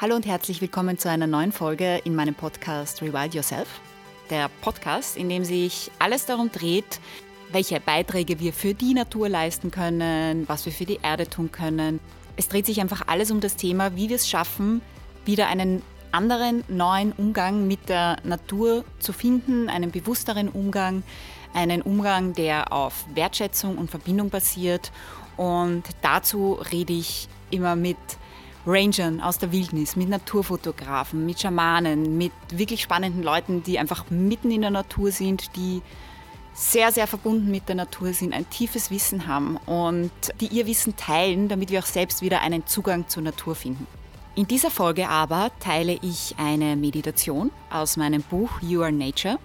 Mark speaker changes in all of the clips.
Speaker 1: Hallo und herzlich willkommen zu einer neuen Folge in meinem Podcast Rewild Yourself. Der Podcast, in dem sich alles darum dreht, welche Beiträge wir für die Natur leisten können, was wir für die Erde tun können. Es dreht sich einfach alles um das Thema, wie wir es schaffen, wieder einen anderen, neuen Umgang mit der Natur zu finden, einen bewussteren Umgang, einen Umgang, der auf Wertschätzung und Verbindung basiert. Und dazu rede ich immer mit Rangern aus der Wildnis, mit Naturfotografen, mit Schamanen, mit wirklich spannenden Leuten, die einfach mitten in der Natur sind, die sehr, sehr verbunden mit der Natur sind, ein tiefes Wissen haben und die ihr Wissen teilen, damit wir auch selbst wieder einen Zugang zur Natur finden. In dieser Folge aber teile ich eine Meditation aus meinem Buch You Are Nature.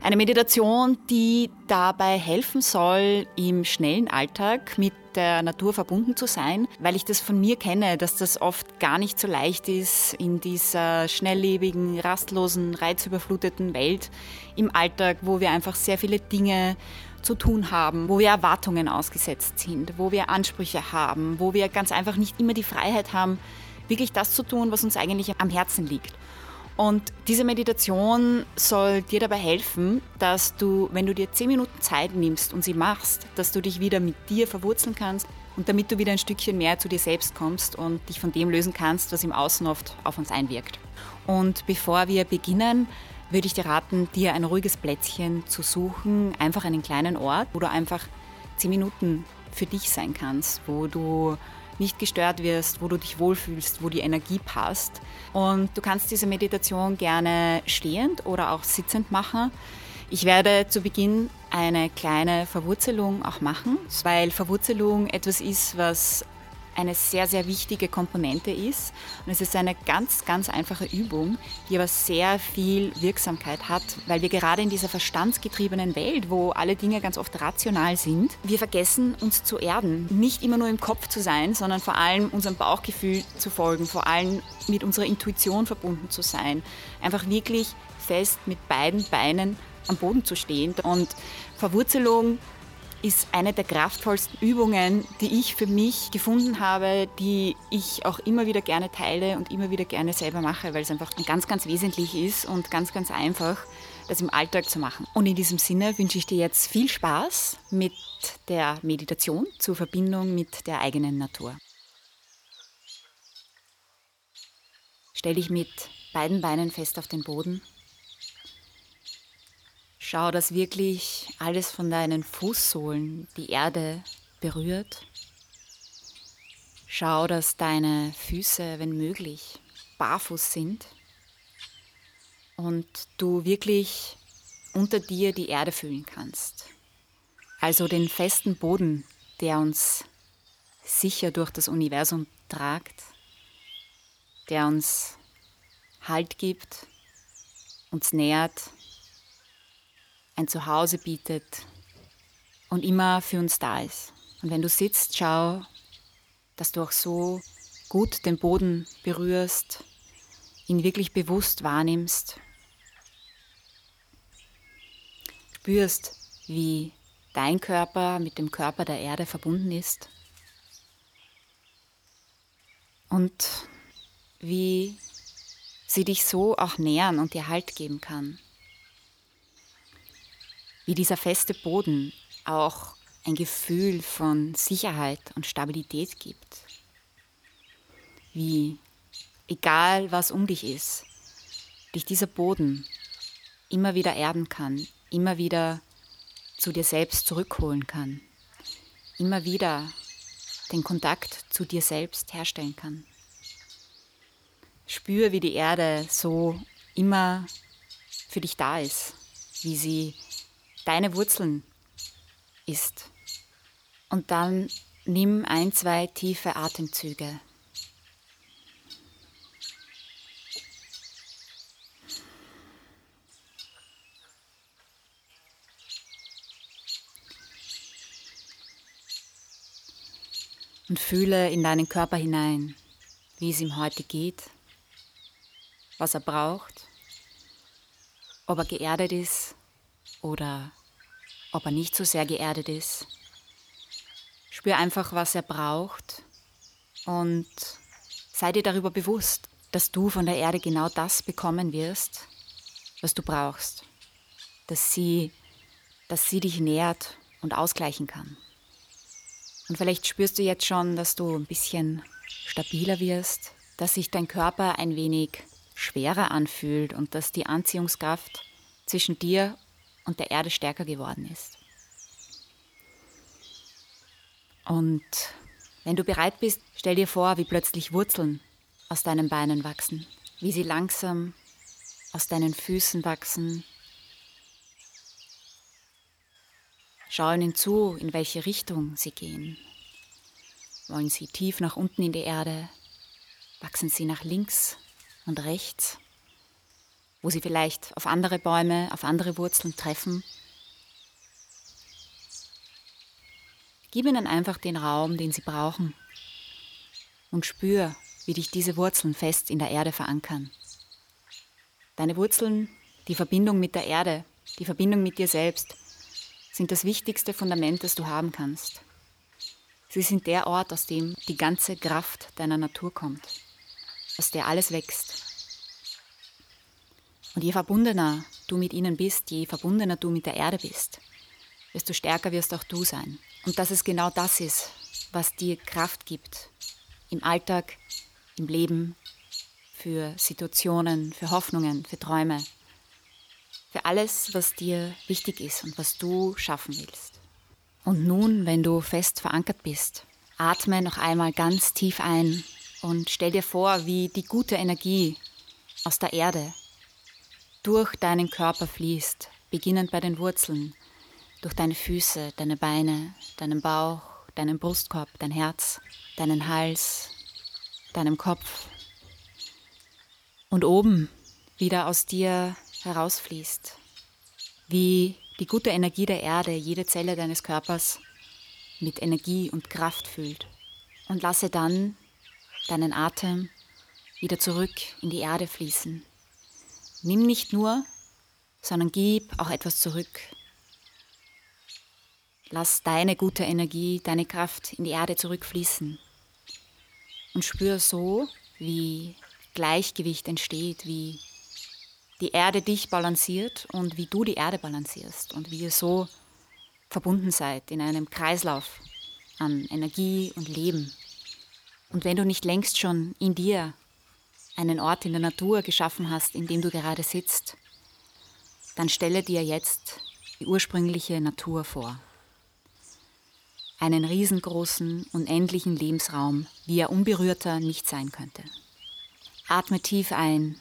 Speaker 1: Eine Meditation, die dabei helfen soll, im schnellen Alltag mit der Natur verbunden zu sein, weil ich das von mir kenne, dass das oft gar nicht so leicht ist in dieser schnelllebigen, rastlosen, reizüberfluteten Welt im Alltag, wo wir einfach sehr viele Dinge zu tun haben, wo wir Erwartungen ausgesetzt sind, wo wir Ansprüche haben, wo wir ganz einfach nicht immer die Freiheit haben, wirklich das zu tun, was uns eigentlich am Herzen liegt. Und diese Meditation soll dir dabei helfen, dass du, wenn du dir zehn Minuten Zeit nimmst und sie machst, dass du dich wieder mit dir verwurzeln kannst und damit du wieder ein Stückchen mehr zu dir selbst kommst und dich von dem lösen kannst, was im Außen oft auf uns einwirkt. Und bevor wir beginnen, würde ich dir raten, dir ein ruhiges Plätzchen zu suchen, einfach einen kleinen Ort, wo du einfach zehn Minuten für dich sein kannst, wo du nicht gestört wirst, wo du dich wohlfühlst, wo die Energie passt. Und du kannst diese Meditation gerne stehend oder auch sitzend machen. Ich werde zu Beginn eine kleine Verwurzelung auch machen, weil Verwurzelung etwas ist, was eine sehr, sehr wichtige Komponente ist. Und es ist eine ganz, ganz einfache Übung, die aber sehr viel Wirksamkeit hat, weil wir gerade in dieser verstandsgetriebenen Welt, wo alle Dinge ganz oft rational sind, wir vergessen uns zu erden. Nicht immer nur im Kopf zu sein, sondern vor allem unserem Bauchgefühl zu folgen, vor allem mit unserer Intuition verbunden zu sein. Einfach wirklich fest mit beiden Beinen am Boden zu stehen. Und Verwurzelung ist eine der kraftvollsten Übungen, die ich für mich gefunden habe, die ich auch immer wieder gerne teile und immer wieder gerne selber mache, weil es einfach ganz, ganz wesentlich ist und ganz, ganz einfach, das im Alltag zu machen. Und in diesem Sinne wünsche ich dir jetzt viel Spaß mit der Meditation zur Verbindung mit der eigenen Natur. Stell dich mit beiden Beinen fest auf den Boden Schau, dass wirklich alles von deinen Fußsohlen die Erde berührt. Schau, dass deine Füße, wenn möglich, barfuß sind und du wirklich unter dir die Erde fühlen kannst. Also den festen Boden, der uns sicher durch das Universum tragt, der uns Halt gibt, uns nährt ein Zuhause bietet und immer für uns da ist. Und wenn du sitzt, schau, dass du auch so gut den Boden berührst, ihn wirklich bewusst wahrnimmst, spürst, wie dein Körper mit dem Körper der Erde verbunden ist und wie sie dich so auch nähern und dir Halt geben kann wie dieser feste Boden auch ein Gefühl von Sicherheit und Stabilität gibt. Wie, egal was um dich ist, dich dieser Boden immer wieder erden kann, immer wieder zu dir selbst zurückholen kann, immer wieder den Kontakt zu dir selbst herstellen kann. Spür, wie die Erde so immer für dich da ist, wie sie deine Wurzeln ist. Und dann nimm ein, zwei tiefe Atemzüge. Und fühle in deinen Körper hinein, wie es ihm heute geht, was er braucht, ob er geerdet ist oder ob er nicht so sehr geerdet ist. Spür einfach, was er braucht und sei dir darüber bewusst, dass du von der Erde genau das bekommen wirst, was du brauchst. Dass sie, dass sie dich nährt und ausgleichen kann. Und vielleicht spürst du jetzt schon, dass du ein bisschen stabiler wirst, dass sich dein Körper ein wenig schwerer anfühlt und dass die Anziehungskraft zwischen dir und der Erde stärker geworden ist. Und wenn du bereit bist, stell dir vor, wie plötzlich Wurzeln aus deinen Beinen wachsen, wie sie langsam aus deinen Füßen wachsen. Schau ihnen zu, in welche Richtung sie gehen. Wollen sie tief nach unten in die Erde? Wachsen sie nach links und rechts? Wo sie vielleicht auf andere Bäume, auf andere Wurzeln treffen? Gib ihnen einfach den Raum, den sie brauchen und spür, wie dich diese Wurzeln fest in der Erde verankern. Deine Wurzeln, die Verbindung mit der Erde, die Verbindung mit dir selbst, sind das wichtigste Fundament, das du haben kannst. Sie sind der Ort, aus dem die ganze Kraft deiner Natur kommt, aus der alles wächst. Und je verbundener du mit ihnen bist, je verbundener du mit der Erde bist, desto stärker wirst auch du sein. Und dass es genau das ist, was dir Kraft gibt, im Alltag im Leben, für Situationen, für Hoffnungen, für Träume, für alles, was dir wichtig ist und was du schaffen willst. Und nun, wenn du fest verankert bist, atme noch einmal ganz tief ein und stell dir vor, wie die gute Energie aus der Erde durch deinen Körper fließt, beginnend bei den Wurzeln, durch deine Füße, deine Beine, deinen Bauch, deinen Brustkorb, dein Herz, deinen Hals, deinem Kopf und oben wieder aus dir herausfließt, wie die gute Energie der Erde jede Zelle deines Körpers mit Energie und Kraft füllt. Und lasse dann deinen Atem wieder zurück in die Erde fließen. Nimm nicht nur, sondern gib auch etwas zurück. Lass deine gute Energie, deine Kraft in die Erde zurückfließen und spür so, wie Gleichgewicht entsteht, wie die Erde dich balanciert und wie du die Erde balancierst und wie ihr so verbunden seid in einem Kreislauf an Energie und Leben. Und wenn du nicht längst schon in dir einen Ort in der Natur geschaffen hast, in dem du gerade sitzt, dann stelle dir jetzt die ursprüngliche Natur vor einen riesengroßen, unendlichen Lebensraum, wie er unberührter nicht sein könnte. Atme tief ein,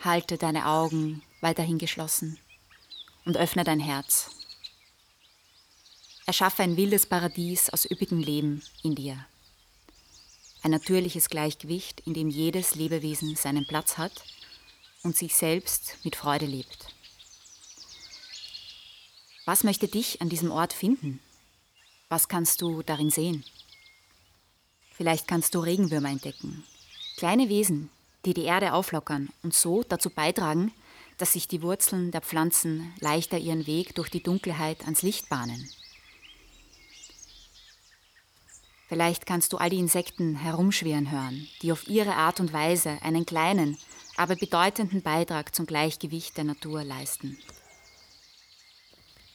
Speaker 1: halte deine Augen weiterhin geschlossen und öffne dein Herz. Erschaffe ein wildes Paradies aus üppigem Leben in dir. Ein natürliches Gleichgewicht, in dem jedes Lebewesen seinen Platz hat und sich selbst mit Freude lebt. Was möchte dich an diesem Ort finden? Was kannst du darin sehen? Vielleicht kannst du Regenwürmer entdecken. Kleine Wesen, die die Erde auflockern und so dazu beitragen, dass sich die Wurzeln der Pflanzen leichter ihren Weg durch die Dunkelheit ans Licht bahnen. Vielleicht kannst du all die Insekten herumschwirren hören, die auf ihre Art und Weise einen kleinen, aber bedeutenden Beitrag zum Gleichgewicht der Natur leisten.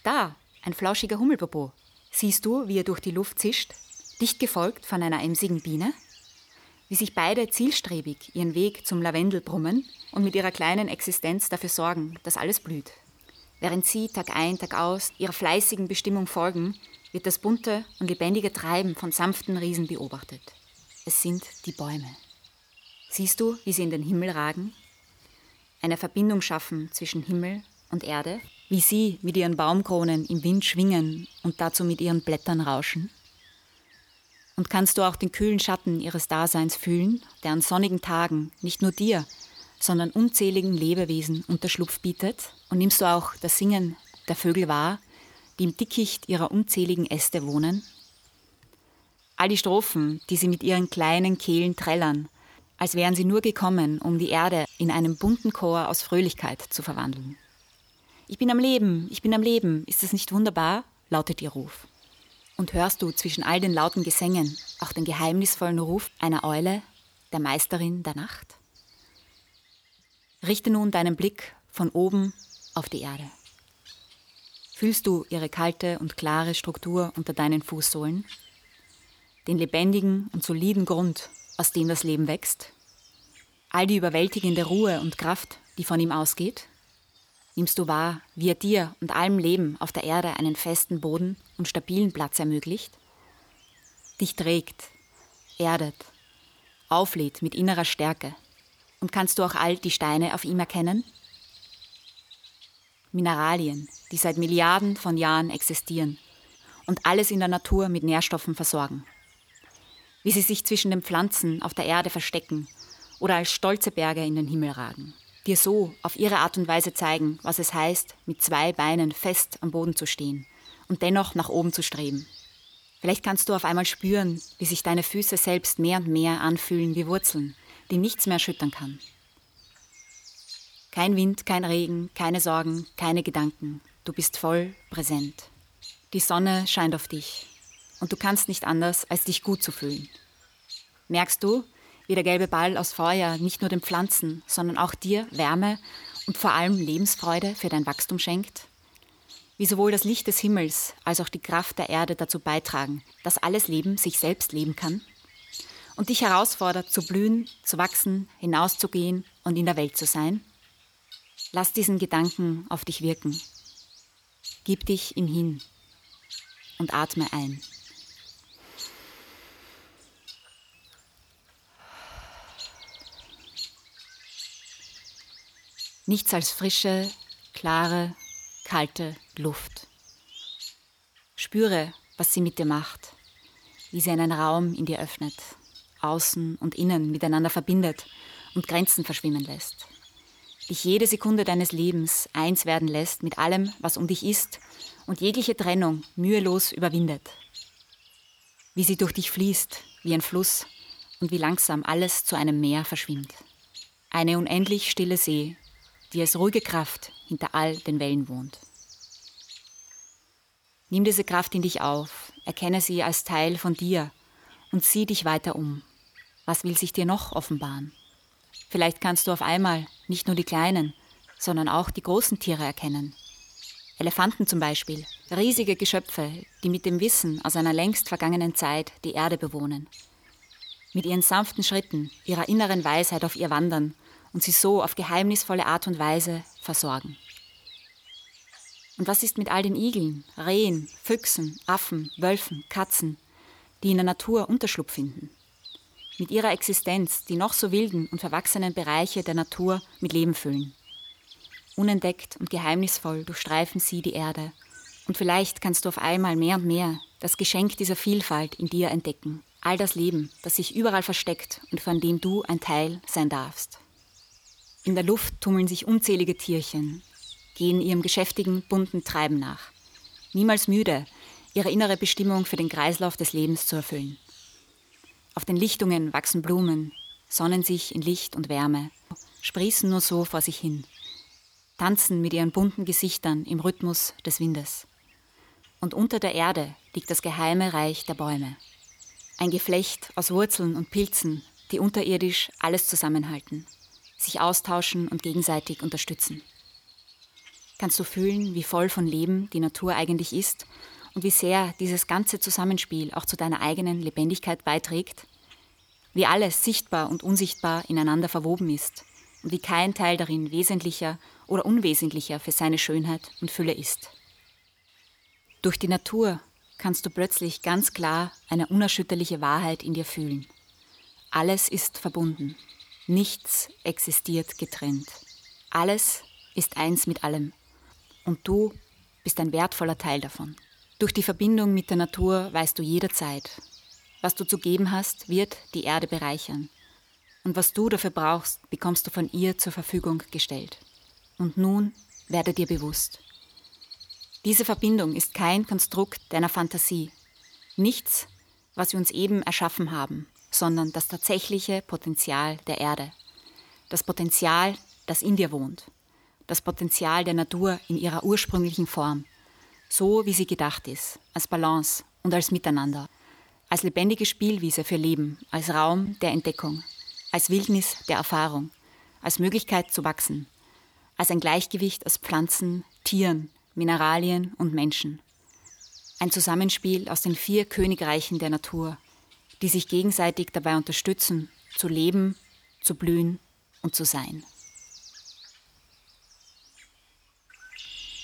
Speaker 1: Da, ein flauschiger Hummelpopo, Siehst du, wie er durch die Luft zischt, dicht gefolgt von einer emsigen Biene? Wie sich beide zielstrebig ihren Weg zum Lavendel brummen und mit ihrer kleinen Existenz dafür sorgen, dass alles blüht. Während sie Tag ein, Tag aus ihrer fleißigen Bestimmung folgen, wird das bunte und lebendige Treiben von sanften Riesen beobachtet. Es sind die Bäume. Siehst du, wie sie in den Himmel ragen? Eine Verbindung schaffen zwischen Himmel und Erde wie sie mit ihren Baumkronen im Wind schwingen und dazu mit ihren Blättern rauschen? Und kannst du auch den kühlen Schatten ihres Daseins fühlen, der an sonnigen Tagen nicht nur dir, sondern unzähligen Lebewesen Unterschlupf bietet? Und nimmst du auch das Singen der Vögel wahr, die im Dickicht ihrer unzähligen Äste wohnen? All die Strophen, die sie mit ihren kleinen Kehlen trällern, als wären sie nur gekommen, um die Erde in einen bunten Chor aus Fröhlichkeit zu verwandeln. Ich bin am Leben, ich bin am Leben, ist das nicht wunderbar? lautet ihr Ruf. Und hörst du zwischen all den lauten Gesängen auch den geheimnisvollen Ruf einer Eule, der Meisterin der Nacht? Richte nun deinen Blick von oben auf die Erde. Fühlst du ihre kalte und klare Struktur unter deinen Fußsohlen? Den lebendigen und soliden Grund, aus dem das Leben wächst? All die überwältigende Ruhe und Kraft, die von ihm ausgeht? Nimmst du wahr, wie er dir und allem Leben auf der Erde einen festen Boden und stabilen Platz ermöglicht? Dich trägt, erdet, auflädt mit innerer Stärke. Und kannst du auch all die Steine auf ihm erkennen? Mineralien, die seit Milliarden von Jahren existieren und alles in der Natur mit Nährstoffen versorgen. Wie sie sich zwischen den Pflanzen auf der Erde verstecken oder als stolze Berge in den Himmel ragen. Dir so auf ihre Art und Weise zeigen, was es heißt, mit zwei Beinen fest am Boden zu stehen und dennoch nach oben zu streben. Vielleicht kannst du auf einmal spüren, wie sich deine Füße selbst mehr und mehr anfühlen wie Wurzeln, die nichts mehr erschüttern kann. Kein Wind, kein Regen, keine Sorgen, keine Gedanken. Du bist voll präsent. Die Sonne scheint auf dich und du kannst nicht anders, als dich gut zu fühlen. Merkst du, wie der gelbe Ball aus Feuer nicht nur den Pflanzen, sondern auch dir Wärme und vor allem Lebensfreude für dein Wachstum schenkt? wie sowohl das Licht des Himmels als auch die Kraft der Erde dazu beitragen, dass alles Leben sich selbst leben kann und dich herausfordert, zu blühen, zu wachsen, hinauszugehen und in der Welt zu sein? Lass diesen Gedanken auf dich wirken. Gib dich ihm hin und atme ein. Nichts als frische, klare, kalte Luft. Spüre, was sie mit dir macht, wie sie einen Raum in dir öffnet, außen und innen miteinander verbindet und Grenzen verschwimmen lässt. Dich jede Sekunde deines Lebens eins werden lässt mit allem, was um dich ist und jegliche Trennung mühelos überwindet. Wie sie durch dich fließt, wie ein Fluss und wie langsam alles zu einem Meer verschwimmt. Eine unendlich stille See, die als ruhige Kraft hinter all den Wellen wohnt. Nimm diese Kraft in dich auf, erkenne sie als Teil von dir und sieh dich weiter um. Was will sich dir noch offenbaren? Vielleicht kannst du auf einmal nicht nur die kleinen, sondern auch die großen Tiere erkennen. Elefanten zum Beispiel, riesige Geschöpfe, die mit dem Wissen aus einer längst vergangenen Zeit die Erde bewohnen. Mit ihren sanften Schritten, ihrer inneren Weisheit auf ihr wandern und sie so auf geheimnisvolle Art und Weise versorgen. Und was ist mit all den Igeln, Rehen, Füchsen, Affen, Wölfen, Katzen, die in der Natur Unterschlupf finden? Mit ihrer Existenz die noch so wilden und verwachsenen Bereiche der Natur mit Leben füllen. Unentdeckt und geheimnisvoll durchstreifen sie die Erde. Und vielleicht kannst du auf einmal mehr und mehr das Geschenk dieser Vielfalt in dir entdecken. All das Leben, das sich überall versteckt und von dem du ein Teil sein darfst. In der Luft tummeln sich unzählige Tierchen, gehen ihrem geschäftigen, bunten Treiben nach. Niemals müde, ihre innere Bestimmung für den Kreislauf des Lebens zu erfüllen. Auf den Lichtungen wachsen Blumen, sonnen sich in Licht und Wärme, sprießen nur so vor sich hin, tanzen mit ihren bunten Gesichtern im Rhythmus des Windes. Und unter der Erde liegt das geheime Reich der Bäume. Ein Geflecht aus Wurzeln und Pilzen, die unterirdisch alles zusammenhalten sich austauschen und gegenseitig unterstützen. Kannst du fühlen, wie voll von Leben die Natur eigentlich ist und wie sehr dieses ganze Zusammenspiel auch zu deiner eigenen Lebendigkeit beiträgt? Wie alles sichtbar und unsichtbar ineinander verwoben ist und wie kein Teil darin wesentlicher oder unwesentlicher für seine Schönheit und Fülle ist. Durch die Natur kannst du plötzlich ganz klar eine unerschütterliche Wahrheit in dir fühlen. Alles ist verbunden. Nichts existiert getrennt. Alles ist eins mit allem. Und du bist ein wertvoller Teil davon. Durch die Verbindung mit der Natur weißt du jederzeit, was du zu geben hast, wird die Erde bereichern. Und was du dafür brauchst, bekommst du von ihr zur Verfügung gestellt. Und nun werde dir bewusst. Diese Verbindung ist kein Konstrukt deiner Fantasie. Nichts, was wir uns eben erschaffen haben, sondern das tatsächliche Potenzial der Erde. Das Potenzial, das in dir wohnt. Das Potenzial der Natur in ihrer ursprünglichen Form. So wie sie gedacht ist, als Balance und als Miteinander. Als lebendige Spielwiese für Leben, als Raum der Entdeckung. als Wildnis der Erfahrung, als Möglichkeit zu wachsen, als ein Gleichgewicht aus Pflanzen, Tieren, Mineralien und Menschen. Ein Zusammenspiel aus den vier Königreichen der Natur, die sich gegenseitig dabei unterstützen, zu leben, zu blühen und zu sein.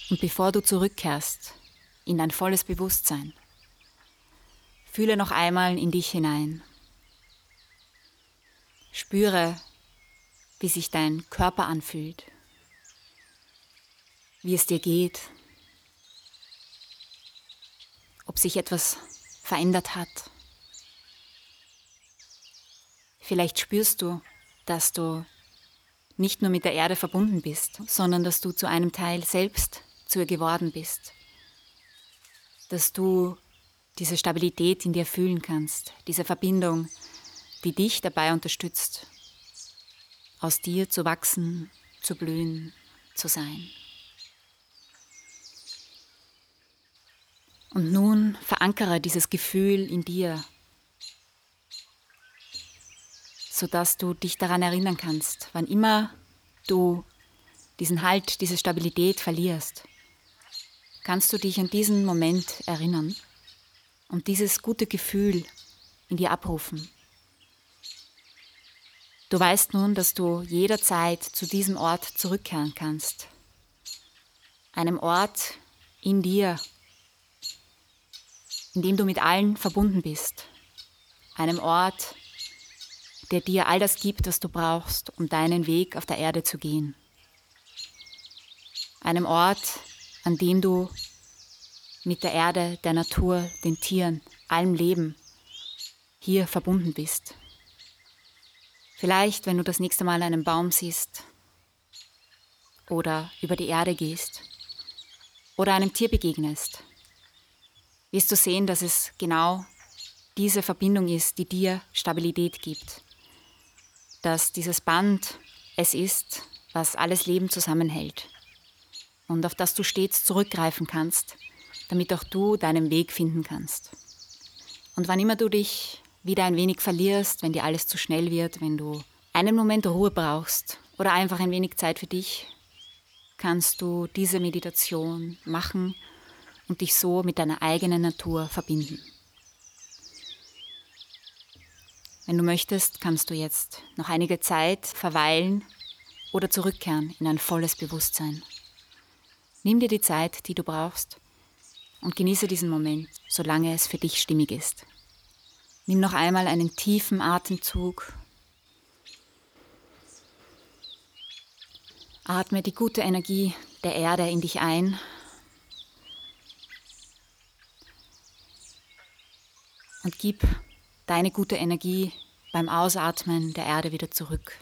Speaker 1: Und bevor du zurückkehrst in dein volles Bewusstsein, fühle noch einmal in dich hinein. Spüre, wie sich dein Körper anfühlt, wie es dir geht, ob sich etwas verändert hat. Vielleicht spürst du, dass du nicht nur mit der Erde verbunden bist, sondern dass du zu einem Teil selbst zu ihr geworden bist. Dass du diese Stabilität in dir fühlen kannst, diese Verbindung, die dich dabei unterstützt, aus dir zu wachsen, zu blühen, zu sein. Und nun verankere dieses Gefühl in dir, sodass du dich daran erinnern kannst, wann immer du diesen Halt, diese Stabilität verlierst, kannst du dich an diesen Moment erinnern und dieses gute Gefühl in dir abrufen. Du weißt nun, dass du jederzeit zu diesem Ort zurückkehren kannst. Einem Ort in dir, in dem du mit allen verbunden bist. Einem Ort, der dir all das gibt, was du brauchst, um deinen Weg auf der Erde zu gehen. Einem Ort, an dem du mit der Erde, der Natur, den Tieren, allem Leben hier verbunden bist. Vielleicht, wenn du das nächste Mal einen Baum siehst oder über die Erde gehst oder einem Tier begegnest, wirst du sehen, dass es genau diese Verbindung ist, die dir Stabilität gibt. Dass dieses Band es ist, was alles Leben zusammenhält und auf das du stets zurückgreifen kannst, damit auch du deinen Weg finden kannst. Und wann immer du dich wieder ein wenig verlierst, wenn dir alles zu schnell wird, wenn du einen Moment Ruhe brauchst oder einfach ein wenig Zeit für dich, kannst du diese Meditation machen und dich so mit deiner eigenen Natur verbinden. Wenn du möchtest, kannst du jetzt noch einige Zeit verweilen oder zurückkehren in ein volles Bewusstsein. Nimm dir die Zeit, die du brauchst und genieße diesen Moment, solange es für dich stimmig ist. Nimm noch einmal einen tiefen Atemzug. Atme die gute Energie der Erde in dich ein und gib deine gute Energie beim Ausatmen der Erde wieder zurück.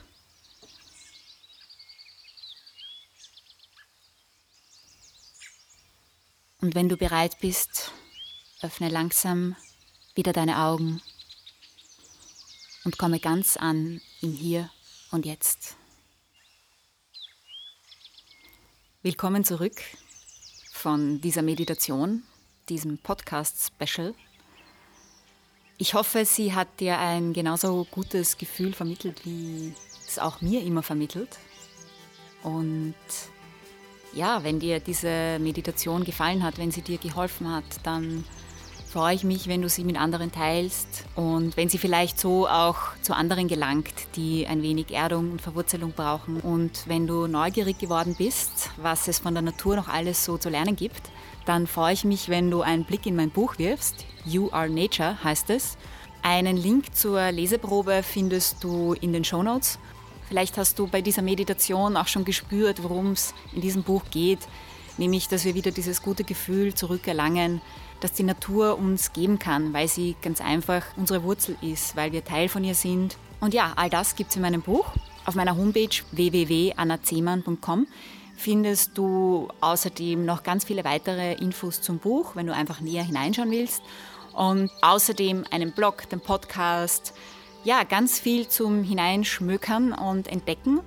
Speaker 1: Und wenn du bereit bist, öffne langsam wieder deine Augen und komme ganz an im Hier und Jetzt. Willkommen zurück von dieser Meditation, diesem Podcast-Special. Ich hoffe, sie hat dir ein genauso gutes Gefühl vermittelt, wie es auch mir immer vermittelt. Und ja, wenn dir diese Meditation gefallen hat, wenn sie dir geholfen hat, dann freue ich mich, wenn du sie mit anderen teilst und wenn sie vielleicht so auch zu anderen gelangt, die ein wenig Erdung und Verwurzelung brauchen. Und wenn du neugierig geworden bist, was es von der Natur noch alles so zu lernen gibt, dann freue ich mich, wenn du einen Blick in mein Buch wirfst. You Are Nature heißt es. Einen Link zur Leseprobe findest du in den Show Notes. Vielleicht hast du bei dieser Meditation auch schon gespürt, worum es in diesem Buch geht, nämlich dass wir wieder dieses gute Gefühl zurückerlangen, das die Natur uns geben kann, weil sie ganz einfach unsere Wurzel ist, weil wir Teil von ihr sind. Und ja, all das gibt es in meinem Buch. Auf meiner Homepage www.annazemann.com findest du außerdem noch ganz viele weitere Infos zum Buch, wenn du einfach näher hineinschauen willst. Und außerdem einen Blog, den Podcast, ja, ganz viel zum Hineinschmökern und Entdecken.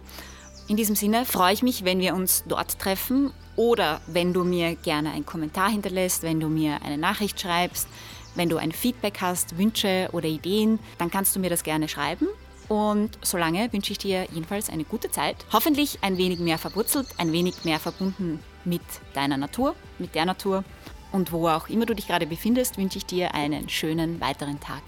Speaker 1: In diesem Sinne freue ich mich, wenn wir uns dort treffen oder wenn du mir gerne einen Kommentar hinterlässt, wenn du mir eine Nachricht schreibst, wenn du ein Feedback hast, Wünsche oder Ideen, dann kannst du mir das gerne schreiben. Und solange wünsche ich dir jedenfalls eine gute Zeit. Hoffentlich ein wenig mehr verwurzelt, ein wenig mehr verbunden mit deiner Natur, mit der Natur. Und wo auch immer du dich gerade befindest, wünsche ich dir einen schönen weiteren Tag.